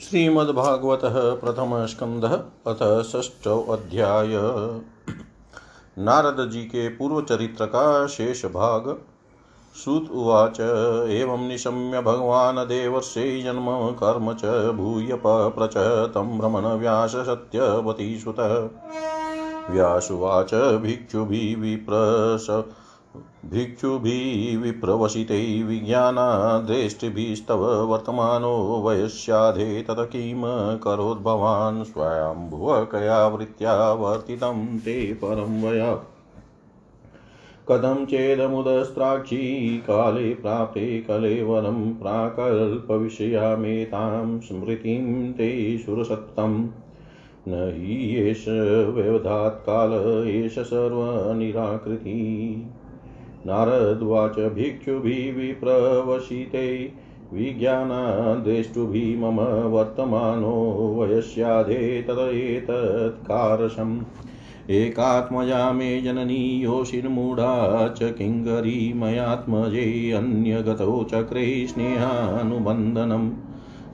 श्रीमद्भागवत प्रथम स्कंध अथ अध्याय। नारद जी के पूर्व चरित्र का शेष भाग श्रुत उवाच, एवं निशम्य भगवान् देवर्षे जन्म, कर्म च भूय पप्रच तं भ्रमण व्यास सत्यवती सुतः व्यासुवाच भिक्षुभिः विप्रस भिक्षुभिः विप्रवसितै विज्ञानाद्रेष्टिभिस्तव वर्तमानो वयस्याधे तत किं करोद्भवान् स्वयम्भुवकया वृत्त्या वर्तितं ते परं वया। कथं चेदमुदस्त्राक्षी काले प्राप्ते कलेवरं प्राकल्पविषयामेतां स्मृतिं ते सुरसत्तम्। न हि एष व्यवधात् काल एष सर्वनिराकृति। नारद्वाच भिक्षुभिः विप्रवशिते विज्ञानाद्वेष्टुभिः मम वर्तमानो वयस्याधे तदेतत्कारशम् एकात्मजा मे जननी योषिर्मूढा च किङ्करी मयात्मजे अन्यगतौ चक्रे स्नेहानुबन्धनम्।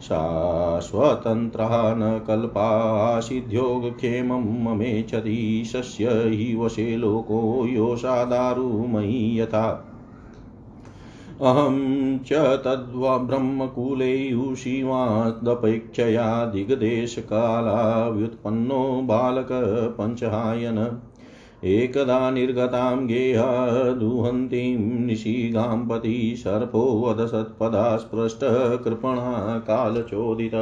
शाश्वतन्त्रः न कल्पासिद्ध्योगक्षेमं ममेच्छतीशस्य हि वशे लोको योषादारुमयी यथा। अहं च तद्वा ब्रह्मकूले शिवादपेक्षया दिग्देशकालाव्युत्पन्नो बालकपञ्चहायन। एकदा निर्गतां गेहा दुहन्तीं निशिगां पति सर्पोऽधसत्पदा स्पृष्टकृपणा कालचोदित।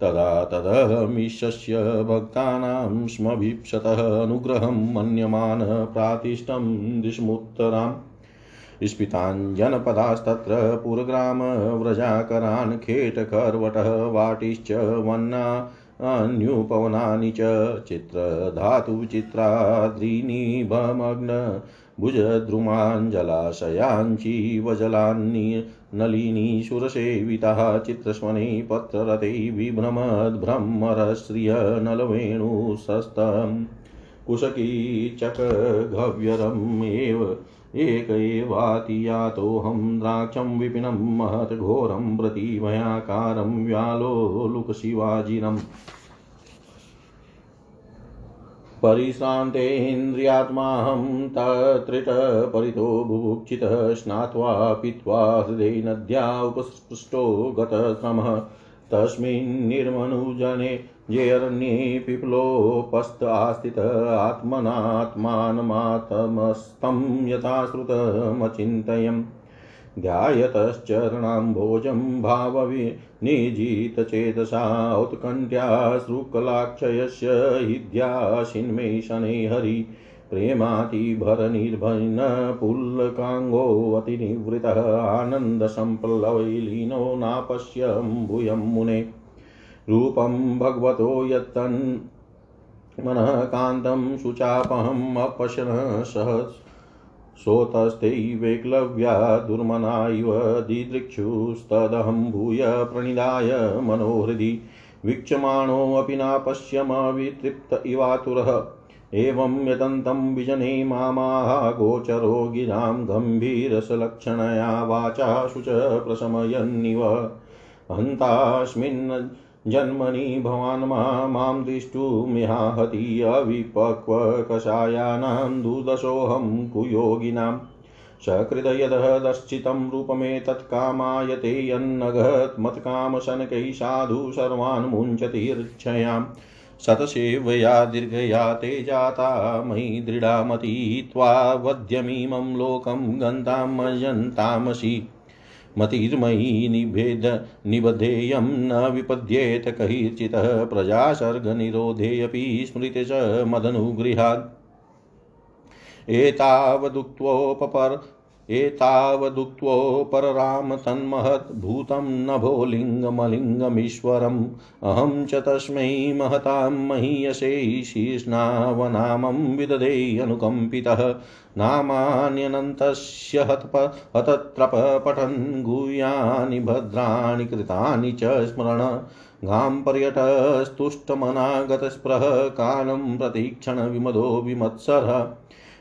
तदा तदहमिषस्य भक्तानां स्मभीप्सतः अनुग्रहं मन्यमान प्रातिष्ठं दिशमुत्तराम् स्फिताञ्जनपदास्तत्र पुरग्रामव्रजाकरान् खेटकर्वटः वाटिश्च वन्ना अन्युपवनानि च चित्रधातुविचित्राद्रीनिभमग्न भुजद्रुमाञ्जलाशयाञ्चीवजलान्नि नलिनी सुरसेवितः चित्रस्वने पत्ररते विभ्रमद्भ्रमरश्रियनलवेणुसस्तम् कुशकीचकघव्यरम् एव एक एवातियातोऽहं द्राक्षं विपिनं महद्घोरं प्रतिभयाकारं व्यालोलुकशिवाजिनम् परिश्रान्तेन्द्रियात्माहं तत्रिटपरितो बुभुक्षितः स्नात्वा पीत्वा हृदय नद्या उपस्पृष्टो गतश्रमः। तस्मिन्निर्मनुजने येऽरण्ये पिप्लोपस्थ आस्थित आत्मनात्मानमात्मस्तं यथा श्रुतमचिन्तयम् ध्यायतश्चरणाम्भोजं भावविनिजितचेतसा औत्कण्ठ्याश्रुकलाक्षयस्य हिद्याशिन्मे शनै हरि। प्रेमातिभरनिर्भन्नपुल्लकाङ्गोऽतिनिवृतः आनन्दसम्प्लवैलीनो नापश्यं भूयं मुने रूपं भगवतो यत्तन् मनः कान्तं शुचापहम् अपश्यन् सह सोतस्थैवैक्लव्या दुर्मना इव दिदृक्षुस्तदहं भूय प्रणिधाय मनोहृदि। वीक्षमाणोऽपि नापश्यमवितृप्त इवातुरः। एवं यतन्तं विजने मामाह गोचरो गिरां गम्भीरसलक्षणया वाचा शुच प्रशमयन्निव। हन्तास्मिन् जन्मनि भवान् मा दृष्टुमिहाहति अविपक्वकषायानां दुर्दशोऽहं कुयोगिनां। सकृदयदर्शितं रूपमेतत्कामायते यन्नगत् मत्कामशनकैः साधु सर्वान् मुञ्चतिर्क्षयाम् शतसेवया दीर्घया ते जाता मयि दृढामती त्वा वध्यमीमं लोकं गन्तामयन्तामसि। मतिर्मयि निभेद निबधेयं न विपद्येत कैर्चितः प्रजासर्गनिरोधेऽपि स्मृते च मदनुगृहात्। एतावदुक्त्वोपपर एतावदुक्त्वोपरराम तन्महद्भूतं नभो लिङ्गमलिङ्गमीश्वरम्। अहं च तस्मै महतां महीयसे शीर्ष्णावनामं विदधे अनुकम्पितः। नामान्यनन्तस्य हतप हतत्रप पठन् गुह्यानि भद्राणि कृतानि च स्मरण। गां पर्यटस्तुष्टमनागतस्पृह कालं प्रतीक्षण विमदो विमत्सरः।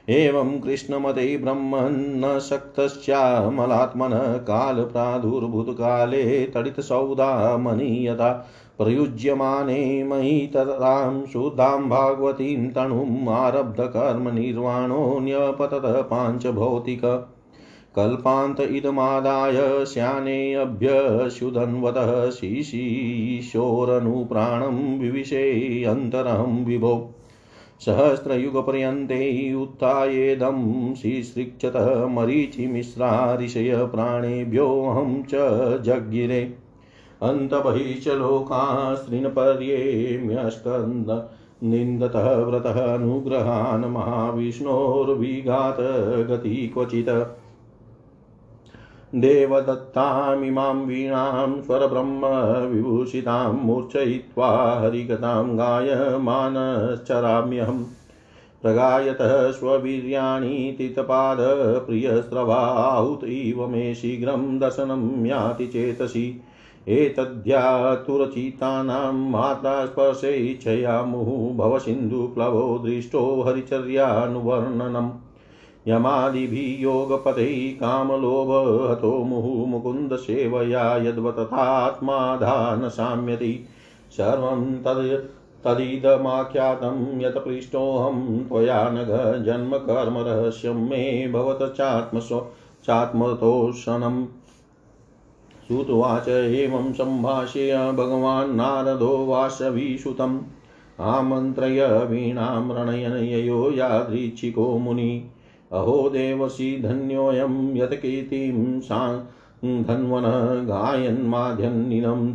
एवं कृष्णमते ब्रह्मन्न शक्तश्चामलात्मनः कालप्रादुर्भूतकाले तडितसौदा मनीयता प्रयुज्यमाने मयि ततां शुद्धां भागवतीं तनुम् आरब्धकर्मनिर्वाणो न्यपतत पाञ्चभौतिक कल्पान्त इदमादाय श्यानेऽभ्यशुधन्वतः शिशिशोरनुप्राणं विविशेऽन्तरं विभो। सहस्रयुगपर्यन्ते उत्थायेदं शिसृक्षत मरीचिमिश्रा ऋषय प्राणेभ्योऽहं च जगिरे अन्तबहिः लोकास्त्रिनपर्येम्यस्कन्द निन्दतः व्रतः अनुग्रहान् महाविष्णोर्विघात गति क्वचित् देवदत्तामिमां वीणां स्वरब्रह्म विभूषितां मूर्छयित्वा हरिकथां गायमानश्चराम्यहम् प्रगायतः स्ववीर्याणि तितपादप्रियस्रवाहुत इव मे शीघ्रं दर्शनं याति चेतसि। एतद्यातुरचितानां मात्रास्पर्शैच्छया मुहुः भवसिन्धुप्लवो दृष्टो हरिचर्यानुवर्णनम्। यमादिभिः योगपदैः कामलोभहतो मुहुः मुकुन्दसेवया यद्वतथात्माधान साम्यति सर्वं तद् तदिदमाख्यातं यत् त्वया नघ मे भवत चात्मस्व चात्मतोषणम्। श्रुत्वाच एवं सम्भाष्य भगवान् नारदो वासवीसुतम् आमन्त्रय वीणां रणयन ययो यादृच्छिको मुनि। अहो देवसी धन्योऽयं यत्कीर्तिं सा धन्वनः गायन्माध्यन्निनं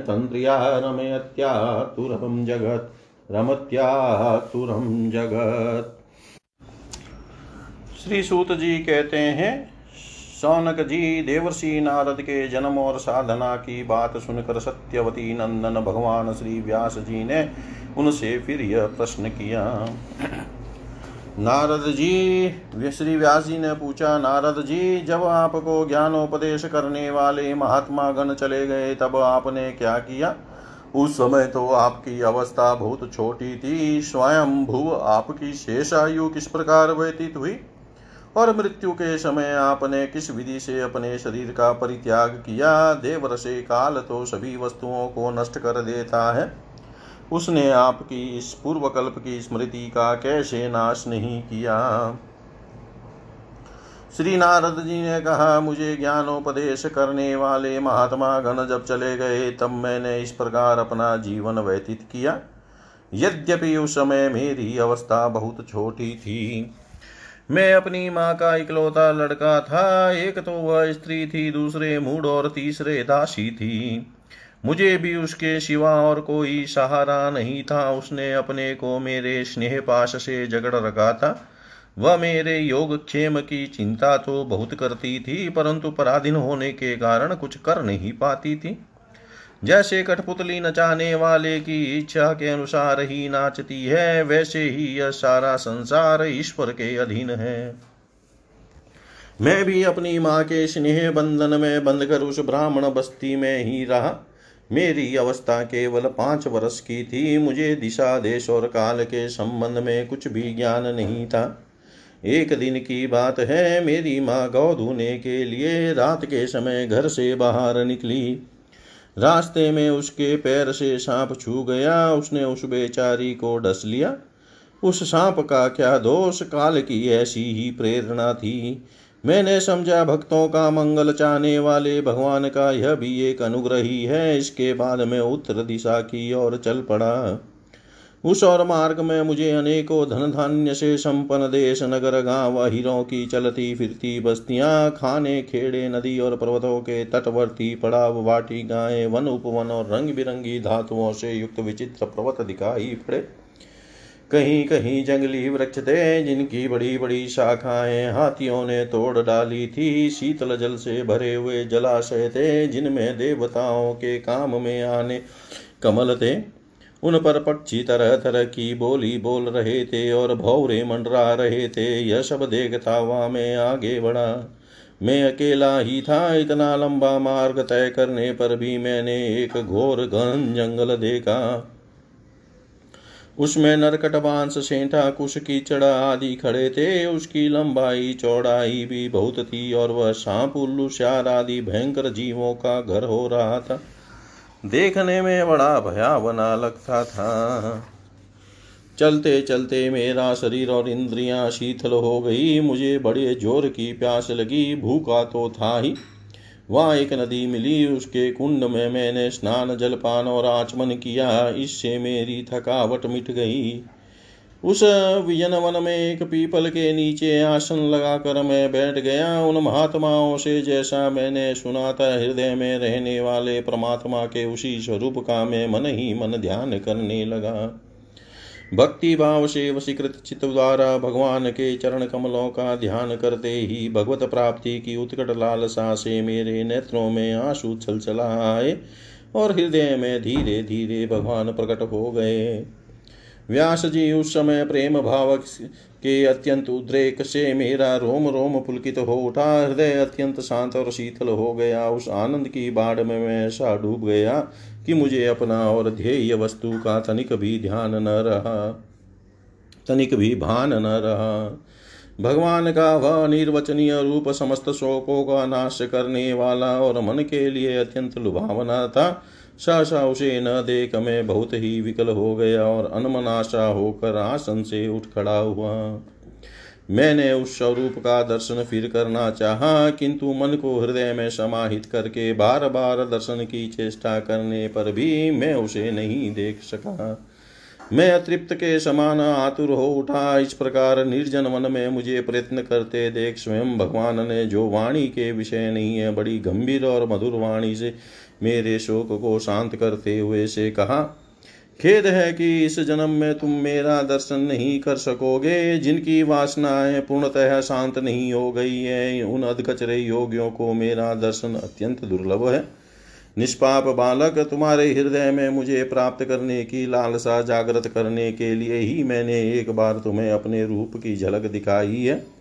तन्त्र्या रमयत्यातुरं जगत् रमत्यातुरं जगत्। श्री सूत जी कहते हैं सौनक जी देवर्षि नारद के जन्म और साधना की बात सुनकर सत्यवती नंदन भगवान श्री व्यास जी ने उनसे फिर यह प्रश्न किया। नारद जी श्री व्यास जी ने पूछा, नारद जी, जब आपको ज्ञानोपदेश करने वाले महात्मा गण चले गए, तब आपने क्या किया? उस समय तो आपकी अवस्था बहुत छोटी थी स्वयं भू आपकी शेष आयु किस प्रकार व्यतीत हुई? और मृत्यु के समय आपने किस विधि से अपने शरीर का परित्याग किया? देवर से काल तो सभी वस्तुओं को नष्ट कर देता है। उसने आपकी इस पूर्वकल्प की स्मृति का कैसे नाश नहीं किया? श्री नारद जी ने कहा, मुझे ज्ञानोपदेश करने वाले महात्मा गण जब चले गए, तब मैंने इस प्रकार अपना जीवन व्यतीत किया। यद्यपि उस समय मेरी अवस्था बहुत छोटी थी। मैं अपनी माँ का इकलौता लड़का था, एक तो वह स्त्री थी, दूसरे मूड और तीसरे दासी थी। मुझे भी उसके सिवा और कोई सहारा नहीं था। उसने अपने को मेरे स्नेह पाश से जगड़ रखा था। वह मेरे योग क्षेम की चिंता तो बहुत करती थी, परंतु पराधीन होने के कारण कुछ कर नहीं पाती थी। जैसे कठपुतली नचाने वाले की इच्छा के अनुसार ही नाचती है, वैसे ही यह सारा संसार ईश्वर के अधीन है। मैं भी अपनी माँ के स्नेह बंधन में बंधकर उस ब्राह्मण बस्ती में ही रहा। मेरी अवस्था केवल पाँच वर्ष की थी। मुझे दिशा देश और काल के संबंध में कुछ भी ज्ञान नहीं था। एक दिन की बात है, मेरी माँ गौ धोने के लिए रात के समय घर से बाहर निकली। रास्ते में उसके पैर से सांप छू गया। उसने उस बेचारी को डस लिया। उस सांप का क्या दोष? काल की ऐसी ही प्रेरणा थी। मैंने समझा भक्तों का मंगल चाहने वाले भगवान का यह भी एक अनुग्रह ही। है इसके बाद में उत्तर दिशा की ओर चल पड़ा। उस और मार्ग में मुझे अनेकों धन धान्य से संपन्न देश, नगर, गाँव हीरों की चलती फिरती बस्तियाँ, खाने, खेड़े, नदी और पर्वतों के तटवर्ती पड़ाव, वाटी, गायें, वन, उपवन और रंग बिरंगी धातुओं से युक्त विचित्र पर्वत दिखाई पड़े। कहीं कहीं जंगली वृक्ष थे, जिनकी बड़ी बड़ी शाखाएँ हाथियों ने तोड़ डाली थी। शीतल जल से भरे हुए जलाशय थे, जिनमें देवताओं के काम में आने कमल थे। उन पर पक्षी तरह तरह की बोली बोल रहे थे और भौरे मंडरा रहे थे। यह सब देखता हुआ मैं आगे बढ़ा। मैं अकेला ही था, इतना लंबा मार्ग तय करने पर भी मैंने एक घोर घन जंगल देखा। उसमें नरकट बाँस, सेंठा, कुश कीचड़ आदि खड़े थे। उसकी लंबाई, चौड़ाई भी बहुत थी और वह सांप, उल्लू श्यार आदि भयंकर जीवों का घर हो रहा था। देखने में बड़ा भयावना लगता था। चलते चलते मेरा शरीर और इंद्रियाँ शीतल हो गई। मुझे बड़े ज़ोर की प्यास लगी। भूखा तो था ही। वहाँ एक नदी मिली, उसके कुंड में मैंने स्नान, जलपान और आचमन किया। इससे मेरी थकावट मिट गई। उस विजन वन में एक पीपल के नीचे आसन लगाकर मैं बैठ गया। उन महात्माओं से जैसा मैंने सुना था, हृदय में रहने वाले परमात्मा के उसी स्वरूप का मैं मन ही मन ध्यान करने लगा। भक्ति भाव से वशीकृत चित्त द्वारा भगवान के चरण कमलों का ध्यान करते ही भगवत प्राप्ति की उत्कट लालसा से मेरे नेत्रों में आँसू छल चला आए और हृदय में धीरे धीरे भगवान प्रकट हो गए। व्यास जी उस समय प्रेम भाव के अत्यंत उद्रेक से मेरा रोम रोम पुलकित हो, उठा हृदय अत्यंत शांत और शीतल हो गया। उस आनंद की बाढ़ में मैं ऐसा डूब गया कि मुझे अपना और ध्येय वस्तु का तनिक भी ध्यान न रहा, तनिक भी भान न रहा। भगवान का वह निर्वचनीय रूप समस्त शोकों का नाश करने वाला और मन के लिए अत्यंत लुभावना था सहसा उसे न देख मैं बहुत ही विकल हो गया और अनमनाशा होकर आसन से उठ खड़ा हुआ। मैंने उस स्वरूप का दर्शन फिर करना चाहा, किंतु मन को हृदय में समाहित करके बार बार दर्शन की चेष्टा करने पर भी मैं उसे नहीं देख सका। मैं अतृप्त के समान आतुर हो उठा। इस प्रकार निर्जन मन में मुझे प्रयत्न करते देख स्वयं भगवान ने जो वाणी के विषय नहीं है, बड़ी गंभीर और मधुर वाणी से मेरे शोक को शांत करते हुए से कहा, खेद है कि इस जन्म में तुम मेरा दर्शन नहीं कर सकोगे। जिनकी वासनाएँ पूर्णतः शांत नहीं हो गई है, उन अधकचरे योगियों को मेरा दर्शन अत्यंत दुर्लभ है। निष्पाप बालक, तुम्हारे हृदय में मुझे प्राप्त करने की लालसा जागृत करने के लिए ही मैंने एक बार तुम्हें अपने रूप की झलक दिखाई है।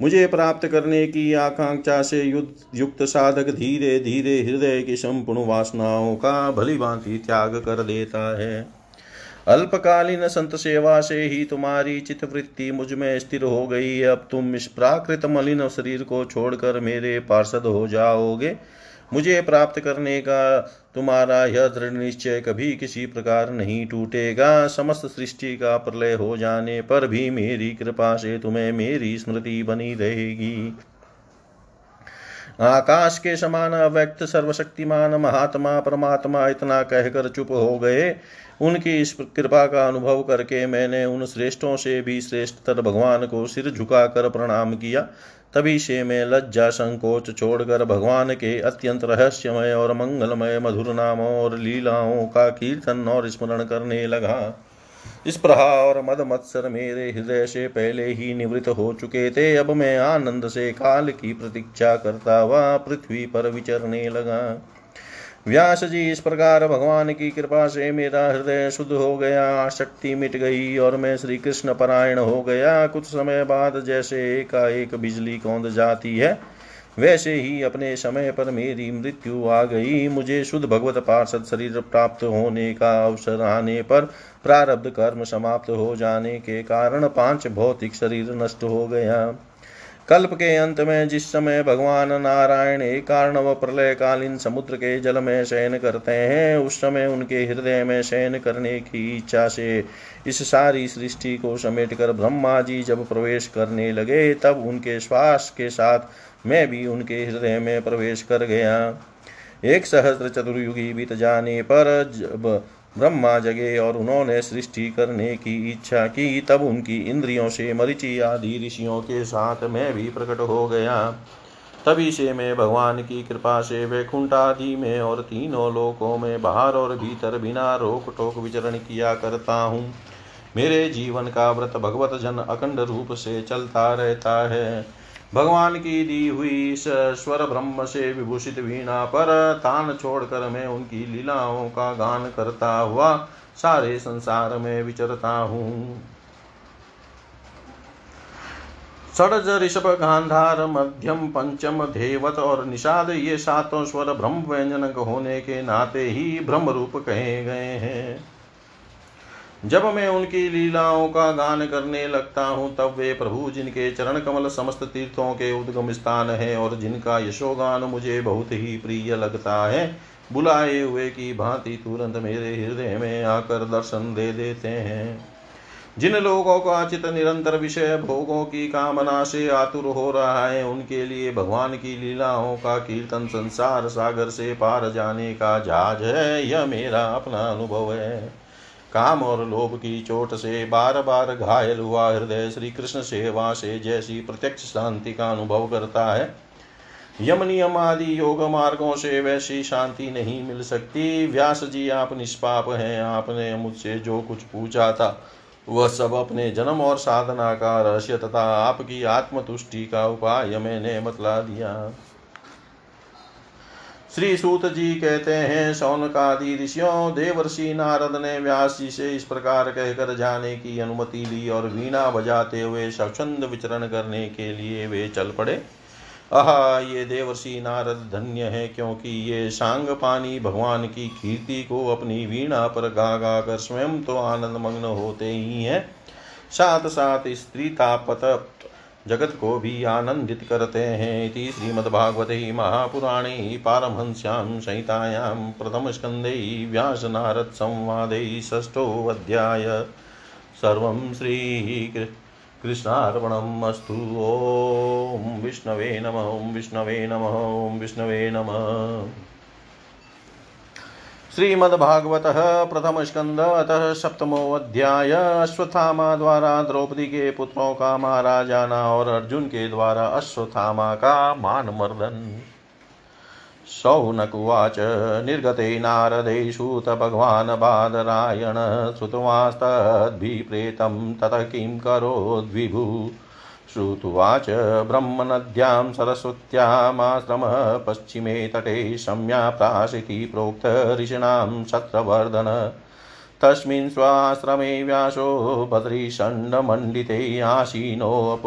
मुझे प्राप्त करने की आकांक्षा से युक्त साधक धीरे धीरे हृदय की संपूर्ण वासनाओं का भली भांति त्याग कर देता है। अल्पकालीन संत सेवा से ही तुम्हारी चित्तवृत्ति मुझमें स्थिर हो गई अब तुम इस प्राकृत मलिन शरीर को छोड़कर मेरे पार्षद हो जाओगे। मुझे प्राप्त करने का तुम्हारा यह दृढ़ निश्चय कभी किसी प्रकार नहीं टूटेगा। समस्त सृष्टि का प्रलय हो जाने पर भी मेरी कृपा से तुम्हें मेरी स्मृति बनी रहेगी। आकाश के समान अव्यक्त, सर्वशक्तिमान महात्मा, परमात्मा इतना कहकर चुप हो गए। उनकी इस कृपा का अनुभव करके मैंने उन श्रेष्ठों से भी श्रेष्ठतर भगवान को सिर झुकाकर प्रणाम किया। तभी से मैं लज्जा संकोच छोड़कर भगवान के अत्यंत रहस्यमय और मंगलमय मधुर नामों और लीलाओं का कीर्तन और स्मरण करने लगा। इस प्रहा और मद मत्सर मेरे हृदय से पहले ही निवृत्त हो चुके थे। अब मैं आनंद से काल की प्रतीक्षा करता हुआ पृथ्वी पर विचरने लगा। व्यास जी, इस प्रकार भगवान की कृपा से मेरा हृदय शुद्ध हो गया, शक्ति मिट गई और मैं श्री कृष्ण परायण हो गया। कुछ समय बाद जैसे एकाएक बिजली कौंद जाती है, वैसे ही अपने समय पर मेरी मृत्यु आ गई। मुझे शुद्ध भगवत पार्षद शरीर प्राप्त होने का अवसर आने पर प्रारब्ध कर्म समाप्त हो जाने के कारण पाँच भौतिक शरीर नष्ट हो गया। कल्प के अंत में जिस समय भगवान नारायण कारण व प्रलय कालीन समुद्र के जल में शयन करते हैं, उस समय उनके हृदय में शयन करने की इच्छा से इस सारी सृष्टि को समेट कर ब्रह्मा जी जब प्रवेश करने लगे, तब उनके श्वास के साथ मैं भी उनके हृदय में प्रवेश कर गया। एक सहस्त्र चतुर्युगी बीत जाने पर जब ब्रह्मा जगे और उन्होंने सृष्टि करने की इच्छा की। तब उनकी इंद्रियों से मरिचि आदि ऋषियों के साथ मैं भी प्रकट हो गया। तभी से मैं भगवान की कृपा से वैकुंठ आदि में और तीनों लोकों में बाहर और भीतर बिना रोक टोक विचरण किया करता हूँ। मेरे जीवन का व्रत भगवत जन अखंड रूप से चलता रहता है। भगवान की दी हुई स्वर ब्रह्म से विभूषित वीणा पर तान छोड़कर मैं उनकी लीलाओं का गान करता हुआ सारे संसार में विचरता हूँ। षडज, ऋषभ, गांधार, मध्यम, पंचम, धेवत और निषाद, ये सातों स्वर ब्रह्म व्यंजनक होने के नाते ही ब्रह्म रूप कहे गए हैं। जब मैं उनकी लीलाओं का गान करने लगता हूँ, तब वे प्रभु जिनके चरण कमल समस्त तीर्थों के उद्गम स्थान है और जिनका यशोगान मुझे बहुत ही प्रिय लगता है, बुलाए हुए की भांति तुरंत मेरे हृदय में आकर दर्शन दे देते हैं। जिन लोगों का चित निरंतर विषय भोगों की कामना से आतुर हो रहा है, उनके लिए भगवान की लीलाओं का कीर्तन संसार सागर से पार जाने का जहाज़ है, यह मेरा अपना अनुभव है। काम और लोभ की चोट से बार बार घायल हुआ हृदय श्री कृष्ण सेवा से जैसी प्रत्यक्ष शांति का अनुभव करता है। यम नियम आदि योग मार्गों से वैसी शांति नहीं मिल सकती। व्यास जी, आप निष्पाप हैं। आपने मुझसे जो कुछ पूछा था, वह सब अपने जन्म और साधना का रहस्य तथा आपकी आत्मतुष्टि का उपाय मैंने बतला दिया। श्री सूत जी कहते हैं सौन सौनकादि ऋषियों, देवर्षि नारद ने व्यास जी से इस प्रकार कहकर जाने की अनुमति ली और वीणा बजाते हुए स्वच्छंद विचरण करने के लिए वे चल पड़े। आह, ये देवर्षि नारद धन्य है, क्योंकि ये सांग पानी भगवान की कीर्ति को अपनी वीणा पर गा गा कर स्वयं तो आनंद मग्न होते ही हैं। साथ साथ स्त्री तापत जगत को भी आनंदित करते हैं इति श्रीमद्भागवते महापुराणे पारमहंस्यां संहितायां प्रथमस्कन्धे व्यासनारदसंवादे षष्ठोऽध्याय। सर्वं श्री कृष्णार्पणम् अस्तु ॐ विष्णवे नमः, ॐ विष्णवे नमः, ॐ विष्णवे नमः। श्रीमद्भागवत प्रथम स्कंद अतः सप्तमोध्याय अश्वत्थामा द्वारा द्रौपदी के पुत्रों का मारा जाना और अर्जुन के द्वारा अश्वत्थामा का मान मर्दन शौनकुवाच निर्गते नारदे सूत भगवान् बादरायण, श्रुतवास्तद्भिप्रेतं ततः किं करोद्विभु? श्रुत्वाच ब्रह्मनद्यां सरस्वत्यामाश्रमः पश्चिमे तटे सम्याप्राशिति प्रोक्त ऋषीणां शत्रवर्धन। तस्मिन् स्वाश्रमे व्यासो बद्रीषण्डमण्डिते आसीनोप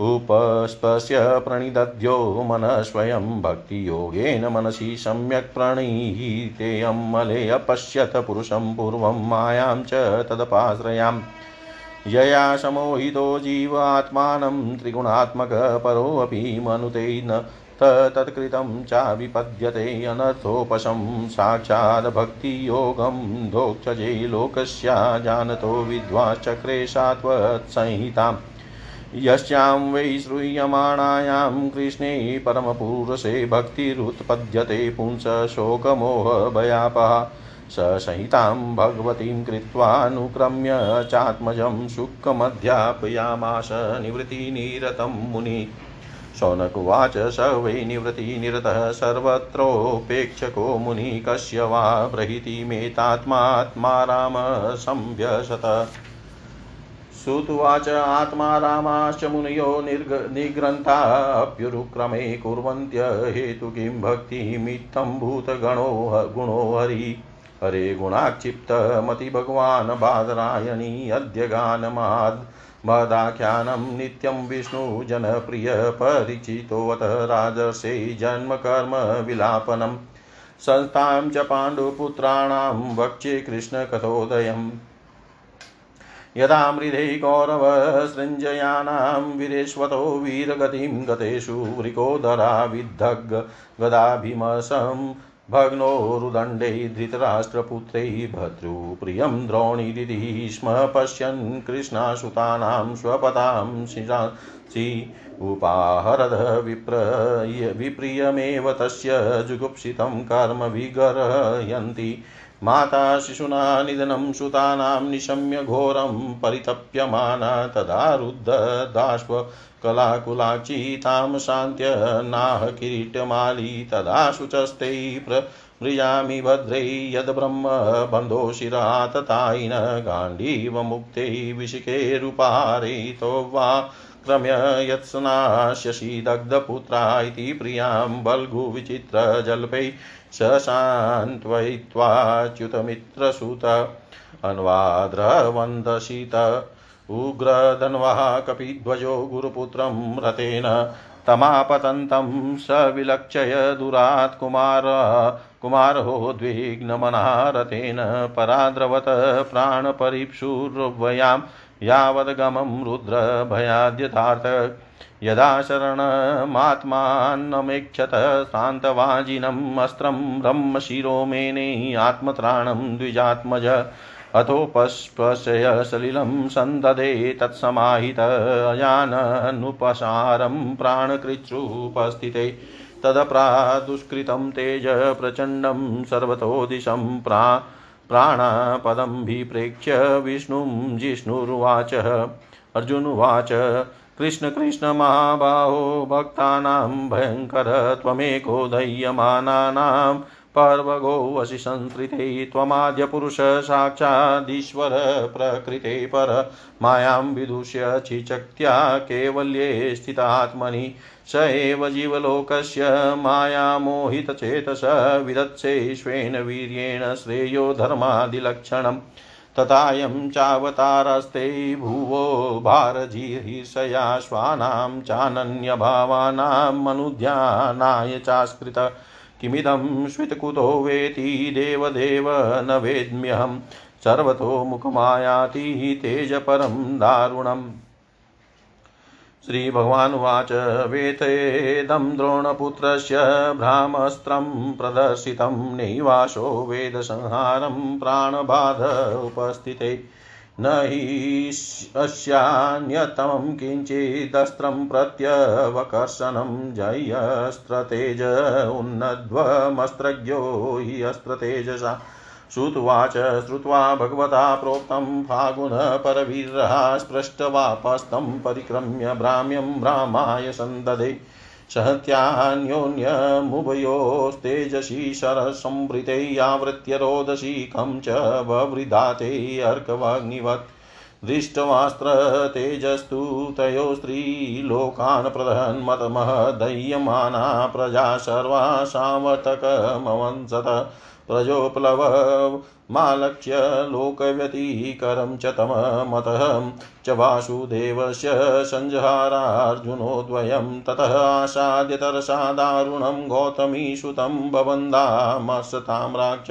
उपस्पश्य प्रणिदध्यो मनः स्वयं भक्तियोगेन मनसि सम्यक् प्रणीतेऽमले अपश्यत पुरुषं पूर्वं मायां च तदपाश्रयाम्। यया समोहितो जीवात्मानं त्रिगुणात्मकः परोऽपि मनुते न तत्कृतं चाविपद्यते अनर्थोपशं साक्षात् भक्तियोगं दोक्षजे लोकस्या जानतो विद्वाचक्रे सात्वत्संहिताम् यस्यां वै श्रूयमाणायां कृष्णे परमपुरुषे भक्तिरुत्पद्यते पुंस शोकमोहभयापः स संहितां भगवतीं कृत्वानुक्रम्य चात्मजं शुकमध्यापयामास निवृत्तिनिरतं मुनि। शौनकुवाच स वै निवृत्तिनिरतः सर्वत्रोपेक्षको मुनि कस्य वा प्रहितिमेतात्मात्मा राम संव्यसत। श्रुत्वाच आत्मा रामाश्च मुनयो निर्ग निग्रन्थाप्युरुक्रमे कुर्वन्त्य हेतु किं भक्तिमित्थं भूतगणो गुणो हरि। हरे गुणाक्षिप्तमति भगवान् बादरायणी अद्य गानमाद् मदाख्यानं नित्यं विष्णुजनप्रियपरिचितोऽत राजर्षे जन्मकर्म विलापनं। संस्थां च पाण्डुपुत्राणां वक्ष्ये कृष्णकथोदयम् यदा मृधे कौरवसृञ्जयानां वीरेष्वतो वीरगतिं गतेषु वृकोदरा विद्धग् भग्नोरुदण्डै धृतराष्ट्रपुत्रैः भद्रुप्रियं द्रोणीदिति स्म पश्यन् कृष्णासुतानां स्वपदां शिरासि उपाहरद विप्र विप्रियमेव तस्य जुगुप्सितं कर्म विगर्हयन्ति माता शिशुना निधनं सुतानां निशम्य घोरं परितप्यमाना तदा रुद्धदाश्व कलाकुलाक्षी तां शान्त्य नाह किरीटमाली तदा शुचस्ते मृजामि भद्रै यद्ब्रह्म बन्धो शिराततायिन गाण्डीवमुक्ते विशिकेरुपारितो वा क्रम्य यत्सनास्यसि दग्धपुत्रा इति प्रियाँ बल्गुविचित्रजल्पै सशान्त्वयित्वाच्युतमित्रसुत अन्वाद्रवन्दशित उग्रधन्वः कपिध्वजो गुरुपुत्रं रतेन तमापतन्तं स विलक्षय दुरात् कुमार। कुमारोद्विग्नमनारथेन पराद्रवत प्राणपरीप्सुर्वयां यावद्गमं रुद्रभयाद्यथार्थ यदा शरणमात्मानमेक्षत शान्तवाजिनम् अस्त्रं ब्रह्मशिरो मेने आत्मत्राणं द्विजात्मज। अथोपस्पशय सलिलं सन्ददे तत्समाहित अजाननुपसारं प्राणकृत्सुपस्थिते तदप्रादुष्कृतं तेज प्रचण्डं सर्वतो दिशं प्रा, प्राणपदं विप्रेक्ष्य विष्णुं जिष्णुरुवाच। अर्जुनुवाच, कृष्ण कृष्ण महाबाहो भक्तानां भयङ्कर त्वमेको दह्यमानानां पर्वगो वसि संस्कृते त्वमाद्यपुरुष साक्षादीश्वर प्रकृते पर मायां विदुष्य छिचक्त्या केवल्ये स्थितात्मनि स एव जीवलोकस्य मायामोहितचेतस विदत्सेष्वेन वीर्येण श्रेयो धर्मादिलक्षणम् तथायं चावतारस्ते भुवो भारजीर्षया श्वानां मनुध्यानाय चास्कृत। किमिदं श्वितकुतो वेति देवदेव न वेद्म्यहं सर्वतो मुखमायाति तेजपरं दारुणम्। श्रीभगवानुवाच वेतेदं द्रोणपुत्रस्य भ्रामस्त्रं प्रदर्शितं नैवाशो वेदसंहारं प्राणबाध उपस्थिते। न हि अस्यान्यतमं किञ्चिदस्त्रं प्रत्यवकर्षणं जयस्त्रतेज उन्नध्वमस्त्रज्ञो हि अस्त्रतेजसा। श्रुत्वाच, श्रुत्वा भगवता प्रोक्तं, फागुनपरवीरः स्पृष्टवापस्तं परिक्रम्य भ्राम्यं भ्रामाय सन्ददे। सहत्यान्योन्यमुभयोस्तेजसि शरसंवृते यावृत्य रोदसी खं च ववृधाते अर्कवग्निवत्। दृष्टवास्त्रतेजस्तु तयो स्त्रीलोकान् प्रदहन्मतमः दह्यमाना प्रजा सर्वा सावर्तकमवंसत प्रजोप्लव मालक्ष्य लोकव्यतिकरं च तममतः च वासुदेवस्य सञ्जहारार्जुनोद्वयं ततः आसाद्य तरसा दारुणं गौतमीसुतं भवन्दामसताम्राक्ष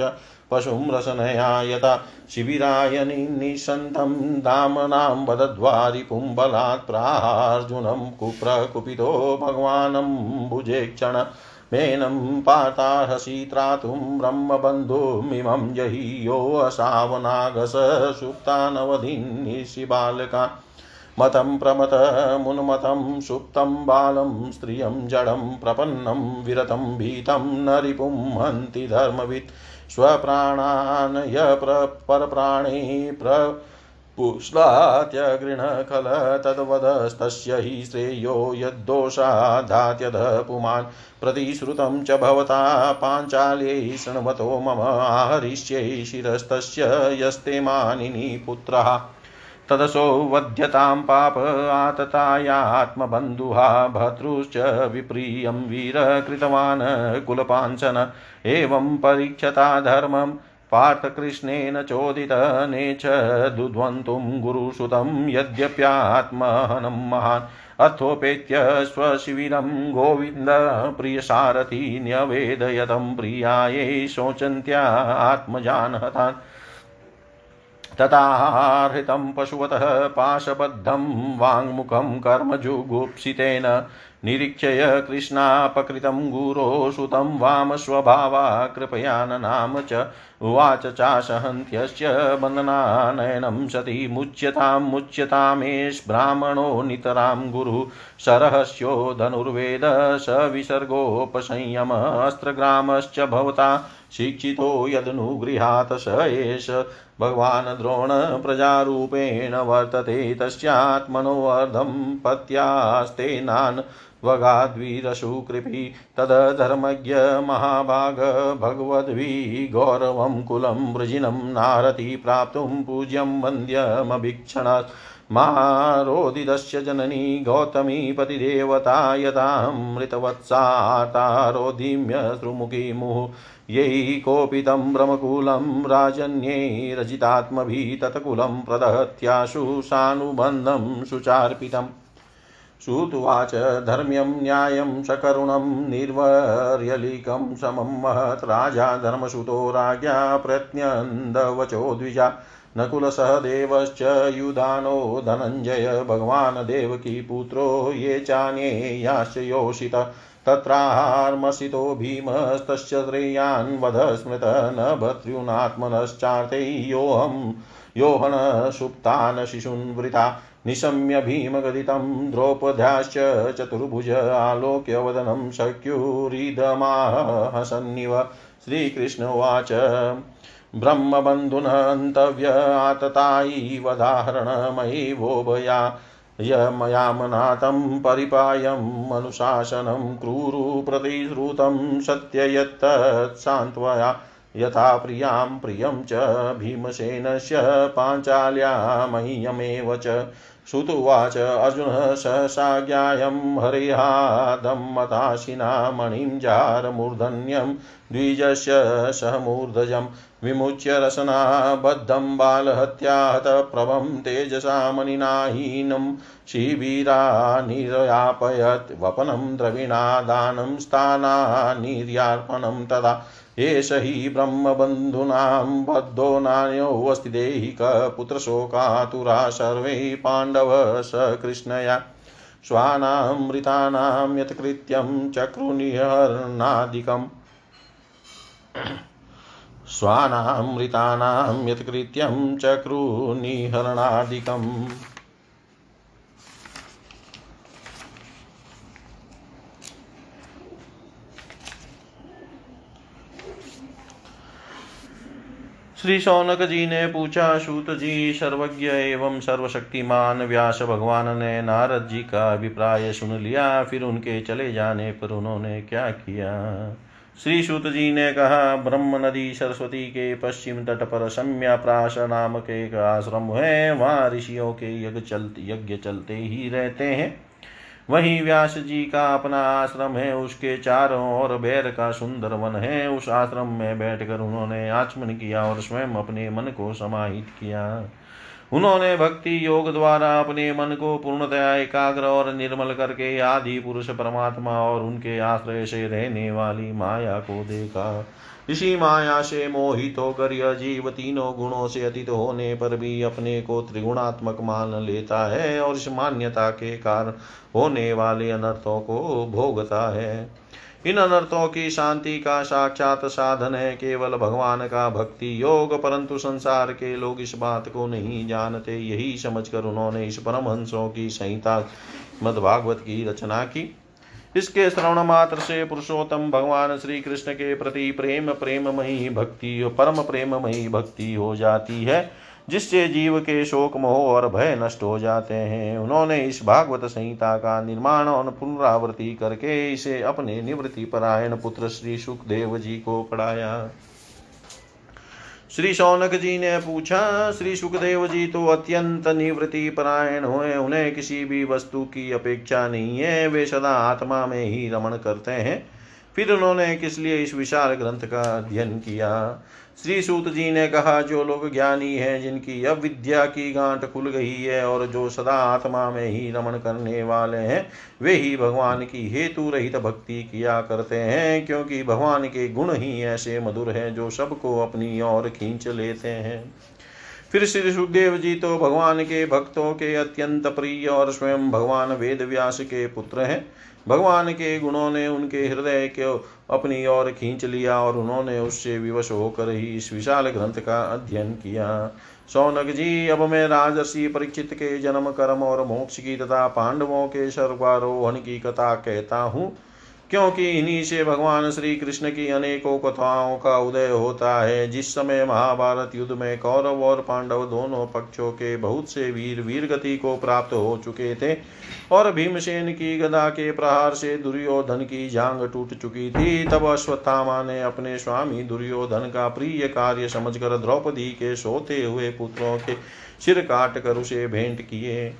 पशुं रसनयायता शिबिराय निःसन्तं दामनां वदध्वारिपुम्बलात् प्राहार्जुनं कुप्रकुपितो भगवानं भुजे क्षण मेनं पातार्हसि त्रातुं ब्रह्मबन्धुमिमं जहि योऽसावनागस सुप्तानवधीन्निशि बालका। मतं प्रमत मुन्मतं सुप्तं बालं स्त्रियं जडं प्रपन्नं विरतं भीतं न रिपुं हन्ति धर्मवित्। स्वप्राणान् य परप्राणी प्र पुष्लात्यगृणखल तद्वदस्तस्य हि श्रेयो यद्दोषाधात्यध पुमान् प्रतिश्रुतं च भवता पाञ्चाल्यै शृण्वतो मम आहरिष्यै शिरस्तस्य यस्ते मानिनी पुत्रः तदसो वध्यतां पाप आततायात्मबन्धुः भर्तृश्च विप्रियं वीर कृतवान् कुलपाञ्चन। एवं परीक्षता धर्मम् पार्थकृष्णेन चोदितनेच दुध्वन्तुं गुरुसुतं यद्यप्यात्महनं महान्। अथोपेत्य स्वशिबिरं गोविन्द प्रियसारथि न्यवेदयतं प्रियायै शोचन्त्या आत्मजानहतान्। तथाहृतं पशुवतः पाशबद्धं वाङ्मुखं कर्मजुगुप्सितेन निरीक्षय कृष्णापकृतं गुरो सुतं वामस्वभावा कृपयाननाम च उवाच चासहन्त्यस्य बन्धनानयनं सति मुच्यतां मुच्यतामेष ब्राह्मणो नितरां गुरुः सरहस्यो धनुर्वेद स विसर्गोपसंयम अस्त्रग्रामश्च भवता शिक्षितो यदनुगृहात् स एष भगवान् द्रोणप्रजारूपेण वर्तते तस्यात्मनोऽर्धं पत्यास्तेनान् वगाद्वीरशुकृपि तदधर्मज्ञ महाभाग भगवद्वी गौरवं कुलं वृजिनं नारति प्राप्तुं पूज्यं वन्द्यमभीक्षणात् मारोदिदस्य जननी गौतमी पतिदेवता यथामृतवत्सातारोधिम्य श्रुमुखी मुहुः यै कोपितं भ्रमकुलं राजन्यै रजितात्मभिः तत्कुलं प्रदहत्याशु सानुबन्धं सुचार्पितम् श्रुत्वाच धर्म्यं न्यायं सकरुणं निर्वर्यलिकं समं महत् राजा धर्मसुतो राज्ञा प्रत्यन्दवचो द्विजा नकुलसहदेवश्च युधानो धनञ्जय भगवान् देवकी पुत्रो ये चान्ये याश्च योषित तत्रार्मसितो भीमस्तस्य श्रेयान् वध स्मृत न भर्तॄनात्मनश्चार्ते योऽहं योहन सुप्तान् शिशून् वृता निशम्य भीमगदितं द्रौपद्याश्च चतुर्भुज आलोक्य वदनं शक्युरिदमाहसन्निव। श्रीकृष्ण उवाच। ब्रह्मबन्धुनन्तव्य आततायि वदाहरणमयि वोभया यमयामनाथं परिपायम् अनुशासनं क्रूरु प्रतिश्रुतं सत्ययत्तत्सान्त्वया यथा प्रियाँ प्रियं च भीमसेनस्य पाञ्चाल्या मह्यमेव च। श्रुतुवाच अर्जुनः सहसाज्ञायं हरिहादम्मताशिना मणिं जारमूर्धन्यं द्विजस्य सहमूर्धजं विमुच्य रसनाबद्धं बालहत्याहतप्रभं तेजसा मणिनाहीनं शिबिरा निर्यापयत् वपनं द्रविणादानं स्थानानिर्यार्पणं तदा एष हि ब्रह्मबन्धूनां बद्धो नान्योऽस्ति देहिकपुत्रशोकातुरा सर्वे पाण्डव स कृष्णया। स्वानामृतानां यत्कृत्यं चक्रुनिहरणादिकम्। स्वानामृतानां यत्कृत्यं चक्रुनिहरणादिकम्। श्री शौनक जी ने पूछा सूत जी, सर्वज्ञ एवं सर्वशक्तिमान व्यास भगवान ने नारद जी का अभिप्राय सुन लिया, फिर उनके चले जाने पर उन्होंने क्या किया? श्री सूत जी ने कहा, ब्रह्म नदी सरस्वती के पश्चिम तट पर सम्याप्राश नामक एक आश्रम है, वहाँ ऋषियों के यज्ञ चलते यज्ञ चलते ही रहते हैं। वहीं व्यास जी का अपना आश्रम है, उसके चारों ओर बैर का सुंदर वन है। उस आश्रम में बैठकर उन्होंने आचमन किया और स्वयं अपने मन को समाहित किया। उन्होंने भक्ति योग द्वारा अपने मन को पूर्णतया एकाग्र और निर्मल करके आदि पुरुष परमात्मा और उनके आश्रय से रहने वाली माया को देखा। इसी माया से मोहित होकर यह जीव तीनों गुणों से अतीत होने पर भी अपने को त्रिगुणात्मक मान लेता है और इस मान्यता के कारण होने वाले अनर्थों को भोगता है। इन अनर्थों की शांति का साक्षात साधन है, केवल भगवान का भक्ति योग, परंतु संसार के लोग इस बात को नहीं जानते। यही समझकर उन्होंने इस परमहंसों की संहिता मदभागवत की रचना की। इसके श्रवण मात्र से पुरुषोत्तम भगवान श्री कृष्ण के प्रति प्रेम प्रेम प्रेममयी भक्ति परम प्रेममयी भक्ति हो जाती है, जिससे जीव के शोक, मोह और भय नष्ट हो जाते हैं। उन्होंने इस भागवत संहिता का निर्माण और पुनरावृत्ति करके इसे अपने निवृत्ति परायण पुत्र श्री सुखदेव जी को पढ़ाया। श्री सौनक जी ने पूछा, श्री सुखदेव जी तो अत्यंत निवृत्ति परायण हुए, उन्हें किसी भी वस्तु की अपेक्षा नहीं है, वे सदा आत्मा में ही रमण करते हैं। फिर उन्होंने किस लिए इस विशाल ग्रंथ का अध्ययन किया? श्री सूत जी ने कहा, जो लोग ज्ञानी हैं, जिनकी अविद्या की गांठ खुल गई है और जो सदा आत्मा में ही रमण करने वाले हैं, वे ही भगवान की हेतु रहित भक्ति किया करते हैं, क्योंकि भगवान के गुण ही ऐसे मधुर हैं जो सबको अपनी ओर खींच लेते हैं। फिर श्री सुखदेव जी तो भगवान के भक्तों के अत्यंत प्रिय और स्वयं भगवान वेद व्यास के पुत्र हैं। भगवान के गुणों ने उनके हृदय को अपनी ओर खींच लिया और उन्होंने उससे विवश होकर ही इस विशाल ग्रंथ का अध्ययन किया। सौनक जी, अब मैं राजर्षि परीक्षित के जन्म, कर्म और मोक्ष की तथा पांडवों के सर्वारोहण की कथा कहता हूँ। क्योंकि इन्हीं से भगवान श्री कृष्ण की अनेकों कथाओं का उदय होता है। जिस समय महाभारत युद्ध में कौरव और पांडव दोनों पक्षों के बहुत से वीर वीर गति को प्राप्त हो चुके थे और भीमसेन की गदा के प्रहार से दुर्योधन की जांग टूट चुकी थी, तब अश्वत्थामा ने अपने स्वामी दुर्योधन का प्रिय कार्य समझकर द्रौपदी के सोते हुए पुत्रों के सिर काट कर उसे भेंट किए।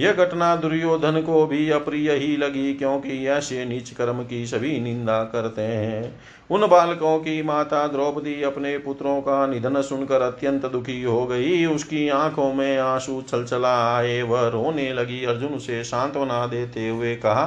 यह घटना दुर्योधन को भी अप्रिय ही लगी, क्योंकि ऐसे नीच कर्म की सभी निंदा करते हैं। उन बालकों की माता द्रौपदी अपने पुत्रों का निधन सुनकर अत्यंत दुखी हो गई। उसकी आँखों में आँसू छलछला आए, वह रोने लगी। अर्जुन से सांत्वना देते हुए कहा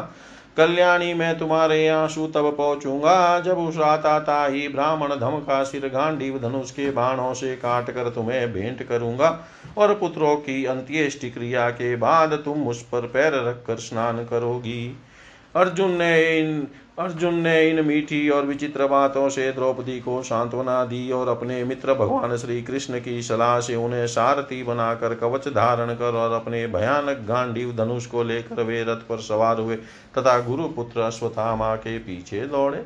कल्याणी मैं तुम्हारे आँसू तब पहुंचूँगा, जब उस आता ही ब्राह्मण धम का सिर गांडीव धनुष के बाणों से काट कर तुम्हें भेंट करूँगा और पुत्रों की अंत्येष्टि क्रिया के बाद तुम उस पर पैर रखकर स्नान करोगी। अर्जुन ने इन, अर्जुन ने इन मीठी और विचित्र बातों से द्रौपदी को सांत्वना दी और अपने मित्र भगवान श्री कृष्ण की सलाह से उन्हें सारथी बनाकर कवच धारण कर और अपने भयानक गांडीव धनुष को लेकर वे रथ पर सवार हुए तथा गुरुपुत्र अश्वत्थामा के पीछे दौड़े।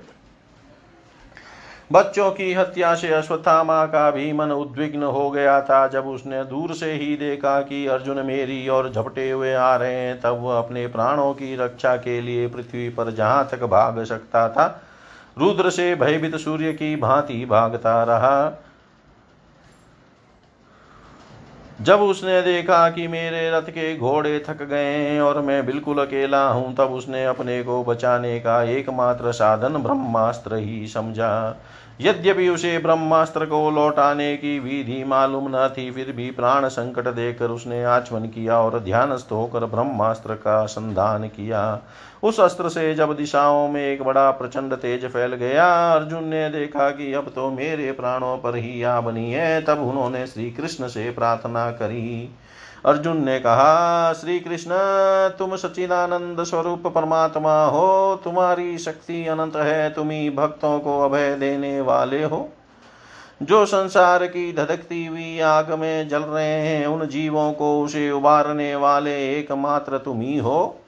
बच्चों की हत्या से अश्वत्थामा का भी मन उद्विग्न हो गया था। जब उसने दूर से ही देखा कि अर्जुन मेरी और झपटे हुए आ रहे हैं, तब वह अपने प्राणों की रक्षा के लिए पृथ्वी पर जहाँ तक भाग सकता था, रुद्र से भयभीत सूर्य की भांति भागता रहा। जब उसने देखा कि मेरे रथ के घोड़े थक गए और मैं बिल्कुल अकेला हूँ, तब उसने अपने को बचाने का एकमात्र साधन ब्रह्मास्त्र ही समझा। यद्यपि उसे ब्रह्मास्त्र को लौटाने की विधि मालूम न थी, फिर भी प्राण संकट देकर उसने आचमन किया और ध्यानस्थ होकर ब्रह्मास्त्र का संधान किया। उस अस्त्र से जब दिशाओं में एक बड़ा प्रचंड तेज फैल गया, अर्जुन ने देखा कि अब तो मेरे प्राणों पर ही आ बनी है, तब उन्होंने श्री कृष्ण से प्रार्थना करी। अर्जुन ने कहा श्री कृष्ण तुम सचिदानंद स्वरूप परमात्मा हो। तुम्हारी शक्ति अनंत है। तुम ही भक्तों को अभय देने वाले हो। जो संसार की धधकती हुई आग में जल रहे हैं, उन जीवों को उसे उबारने वाले एकमात्र तुम ही हो।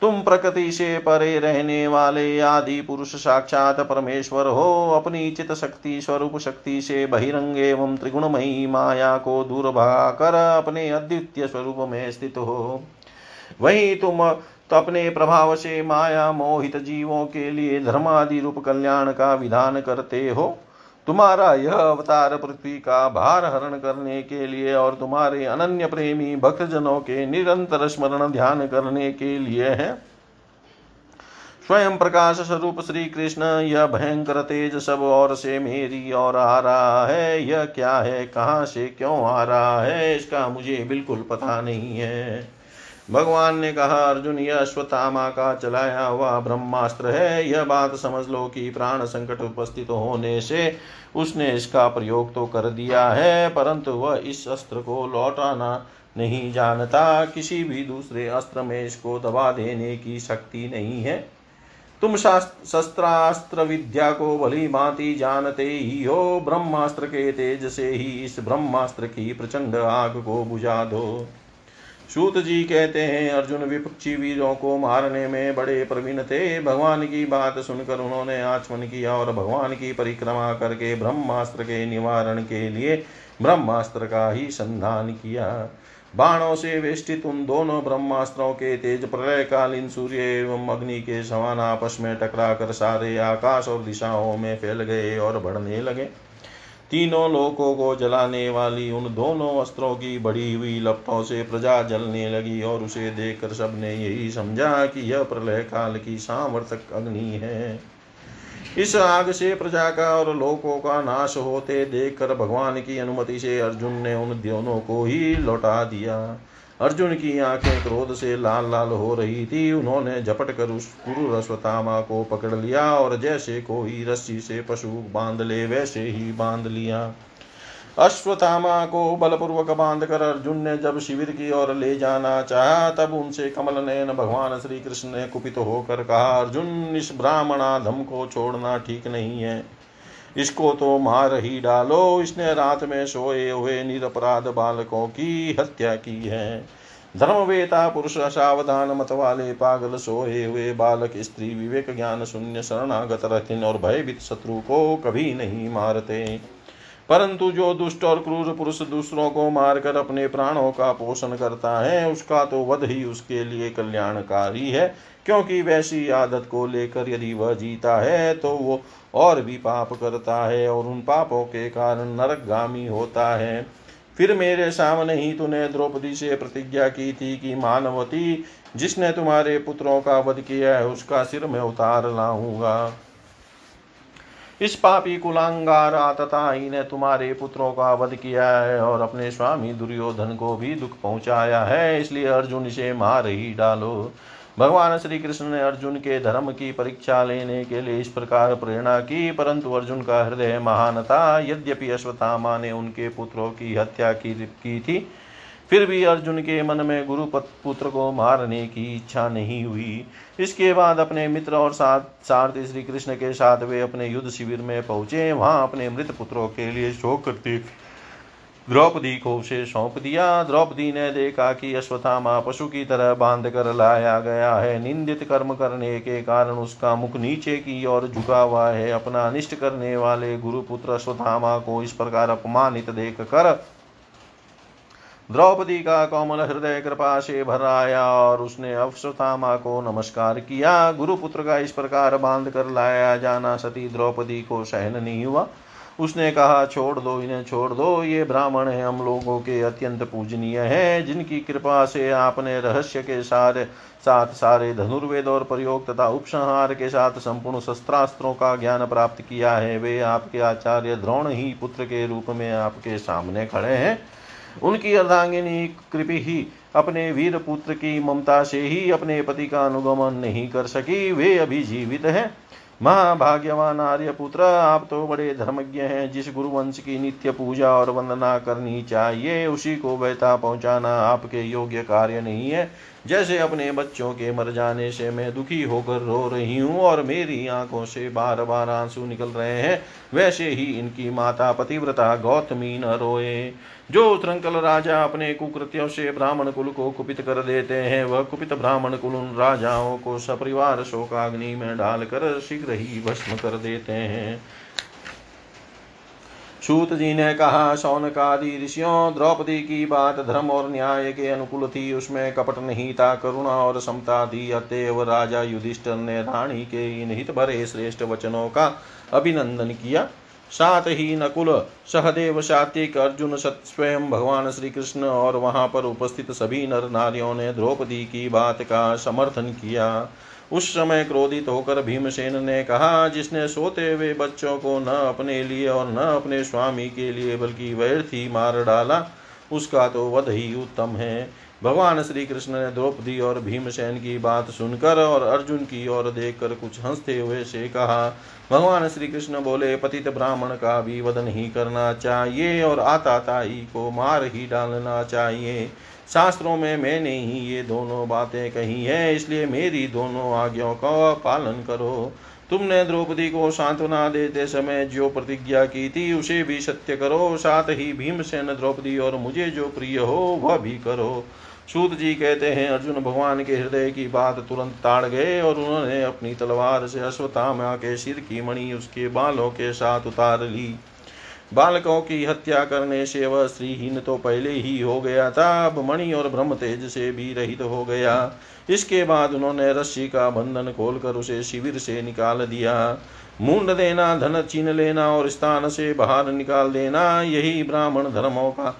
तुम प्रकृति से परे रहने वाले आदि पुरुष साक्षात परमेश्वर हो। अपनी चित शक्ति स्वरूप शक्ति से बहिरंग एवं त्रिगुणमयी माया को दूर कर अपने अद्वितीय स्वरूप में स्थित हो। वही तुम तो अपने प्रभाव से माया, मोहित जीवों के लिए धर्मादि रूप कल्याण का विधान करते हो। तुम्हारा यह अवतार पृथ्वी का भार हरण करने के लिए और तुम्हारे अनन्य प्रेमी भक्तजनों के निरंतर स्मरण ध्यान करने के लिए है। स्वयं प्रकाश स्वरूप श्री कृष्ण यह भयंकर तेज सब और से मेरी और आ रहा है। यह क्या है? कहाँ से क्यों आ रहा है? इसका मुझे बिल्कुल पता नहीं है। भगवान ने कहा, अर्जुन, यह अश्वत्थामा का चलाया हुआ ब्रह्मास्त्र है। यह बात समझ लो कि प्राण संकट उपस्थित होने से उसने इसका प्रयोग तो कर दिया है, परंतु वह इस अस्त्र को लौटाना नहीं जानता। किसी भी दूसरे अस्त्र में इसको दबा देने की शक्ति नहीं है। तुम शस्त्रास्त्र विद्या को भली भांति जानते ही हो। ब्रह्मास्त्र के तेज से ही इस ब्रह्मास्त्र की प्रचंड आग को बुझा दो। सूत जी कहते हैं, अर्जुन विपक्षी वीरों को मारने में बड़े प्रवीण थे। भगवान की बात सुनकर उन्होंने आचमन किया और भगवान की परिक्रमा करके ब्रह्मास्त्र के निवारण के लिए ब्रह्मास्त्र का ही संधान किया। बाणों से वेष्टित उन दोनों ब्रह्मास्त्रों के तेज प्रलयकालीन सूर्य एवं अग्नि के समान आपस में टकरा कर सारे आकाश और दिशाओं में फैल गए और बढ़ने लगे। तीनों लोकों को जलाने वाली उन दोनों अस्त्रों की बढ़ी हुई लपटों से प्रजा जलने लगी और उसे देखकर सबने यही समझा कि यह प्रलय काल की सामर्थक अग्नि है। इस आग से प्रजा का और लोकों का नाश होते देखकर भगवान की अनुमति से अर्जुन ने उन दोनों को ही लौटा दिया। अर्जुन की आँखें क्रोध से लाल लाल हो रही थी। उन्होंने झपट कर उस गुरु रस्वतामा को पकड़ लिया और जैसे कोई रस्सी से पशु बाँध ले, वैसे ही बाँध लिया। अश्वत्थामा को बलपूर्वक बाँध कर अर्जुन ने जब शिविर की ओर ले जाना चाहा, तब उनसे कमल नयन भगवान श्री कृष्ण ने कुपित होकर कहा, अर्जुन, इस ब्राह्मणाधम को छोड़ना ठीक नहीं है। इसको तो मार ही डालो। इसने रात में सोए हुए निरपराध बालकों की हत्या की है। धर्मवेता, पुरुष सावधान मत वाले, पागल सोए हुए बालक, स्त्री, विवेक, ज्ञान, शून्य, शरणागत रहते और भयभीत शत्रु को कभी नहीं मारते। परंतु जो दुष्ट और क्रूर पुरुष दूसरों को मारकर अपने प्राणों का पोषण करता है, उसका तो वध ही उसके लिए कल्याणकारी है, क्योंकि वैसी आदत को लेकर यदि वह जीता है तो वो और भी पाप करता है और उन पापों के कारण नरकगामी होता है। फिर मेरे सामने ही तूने द्रौपदी से प्रतिज्ञा की थी कि, मानवती, जिसने तुम्हारे पुत्रों का वध किया है, उसका सिर मैं उतार लाऊँगा। इस पापी कुलांगारा तथा ने तुम्हारे पुत्रों का वध किया है और अपने स्वामी दुर्योधन को भी दुख पहुँचाया है, इसलिए अर्जुन इसे मार ही डालो। भगवान श्री कृष्ण ने अर्जुन के धर्म की परीक्षा लेने के लिए इस प्रकार प्रेरणा की, परंतु अर्जुन का हृदय महान था। यद्यपि अश्वत्थामा ने उनके पुत्रों की हत्या की थी फिर भी अर्जुन के मन में गुरु पुत्र को मारने की इच्छा नहीं हुई। इसके बाद अपने मित्र और साथ सारथी श्री कृष्ण के साथ वे अपने युद्ध शिविर में पहुँचे। वहाँ अपने मृत पुत्रों के लिए शोक करते द्रौपदी को उसे सौंप दिया। द्रौपदी ने देखा कि अश्वत्थामा पशु की तरह बाँध कर लाया गया है। निंदित कर्म करने के कारण उसका मुख नीचे की ओर झुका हुआ है। अपना अनिष्ट करने वाले गुरुपुत्र अश्वत्थामा को इस प्रकार अपमानित देख कर द्रौपदी का कोमल हृदय कृपा से भर आया और उसने अश्वत्थामा को नमस्कार किया। गुरुपुत्र का इस प्रकार बाँध कर लाया जाना सती द्रौपदी को सहन नहीं हुआ। उसने कहा, छोड़ दो, इन्हें छोड़ दो। ये ब्राह्मण है, हम लोगों के अत्यंत पूजनीय है। जिनकी कृपा से आपने रहस्य के सारे, साथ सारे धनुर्वेद और प्रयोग तथा उपसंहार के साथ संपूर्ण शस्त्रास्त्रों का ज्ञान प्राप्त किया है, वे आपके आचार्य द्रोण ही पुत्र के रूप में आपके सामने खड़े हैं। उनकी अर्धांगिनी कृपि ही अपने वीर पुत्र की ममता से ही अपने पति का अनुगमन नहीं कर सकी। वे अभी जीवित हैं। महाभाग्यवान आर्य पुत्र आप तो बड़े धर्मज्ञ हैं। जिस गुरुवंश की नित्य पूजा और वंदना करनी चाहिए, उसी को व्यथा पहुंचाना आपके योग्य कार्य नहीं है। जैसे अपने बच्चों के मर जाने से मैं दुखी होकर रो रही हूँ और मेरी आँखों से बार बार आँसू निकल रहे हैं, वैसे ही इनकी माता पतिव्रता गौतमी न रोए। जो उत्तरंकल राजा अपने कुकृत्यों से ब्राह्मण कुल को कुपित कर देते हैं, वह कुपित ब्राह्मण कुल उन राजाओं को सपरिवार शोकाग्नि में डालकर शीघ्र ही भस्म कर देते हैं। सूत जी ने कहा शौनकादि ऋषियों, द्रौपदी की बात धर्म और न्याय के अनुकूल थी। उसमें कपट नहीं था, करुणा और समता थी अतएव राजा युधिष्ठर ने रानी के इन हित भरे श्रेष्ठ वचनों का अभिनंदन किया। साथ ही नकुल, सहदेव, सात्विक अर्जुन स्वयं भगवान श्री कृष्ण और वहाँ पर उपस्थित सभी नर नारियों ने द्रौपदी की बात का समर्थन किया। उस समय क्रोधित होकर भीमसेन ने कहा, जिसने सोते हुए बच्चों को न अपने लिए और न अपने स्वामी के लिए, बल्कि व्यर्थी मार डाला, उसका तो वध ही उत्तम है। भगवान श्री कृष्ण ने द्रौपदी और भीमसेन की बात सुनकर और अर्जुन की ओर देखकर कुछ हँसते हुए से कहा, भगवान श्री कृष्ण बोले, पतित ब्राह्मण का भी वध नहीं करना चाहिए और आता ताई को मार ही डालना चाहिए। शास्त्रों में मैंने ही ये दोनों बातें कही है, इसलिए मेरी दोनों आज्ञाओं का पालन करो। तुमने द्रौपदी को सांत्वना देते समय जो प्रतिज्ञा की थी, उसे भी सत्य करो। साथ ही भीमसेन द्रौपदी और मुझे जो प्रिय हो, वह भी करो। सूत जी कहते हैं, अर्जुन भगवान के हृदय की बात तुरंत ताड़ गए और उन्होंने अपनी तलवार से अश्वत्थामा के सिर की मणि उसके बालों के साथ उतार ली। बालकों की हत्या करने से वह स्त्रीहीन तो पहले ही हो गया था, अब मणि और ब्रह्म तेज से भी रहित हो गया। इसके बाद उन्होंने रस्सी का बंधन खोलकर उसे शिविर से निकाल दिया। मुंड देना, धन छीन लेना और स्थान से बाहर निकाल देना, यही ब्राह्मण धर्मों का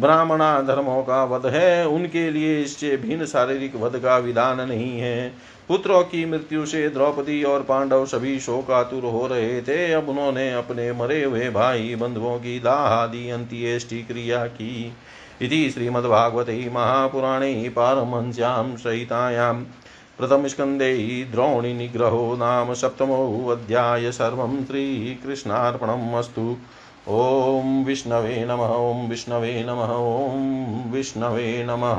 ब्राह्मणा धर्मों का वध है। उनके लिए इससे भिन्न शारीरिक वध का विधान नहीं है। पुत्रों की मृत्यु से द्रौपदी और पांडव सभी शोकातुर हो रहे थे। अब उन्होंने अपने मरे हुए भाई बंधुओं की दाहादि अंत्येष्टि क्रिया की। इति श्रीमद्भागवते महापुराणे पारमहंस्यां सहितायां प्रथमस्कन्धे द्रोणिनिग्रहो नाम सप्तमोऽध्याय सर्वं श्रीकृष्णार्पणम् अस्तु। ॐ विष्णवे नमः, ॐ विष्णवे नमः, ॐ विष्णवे नमः।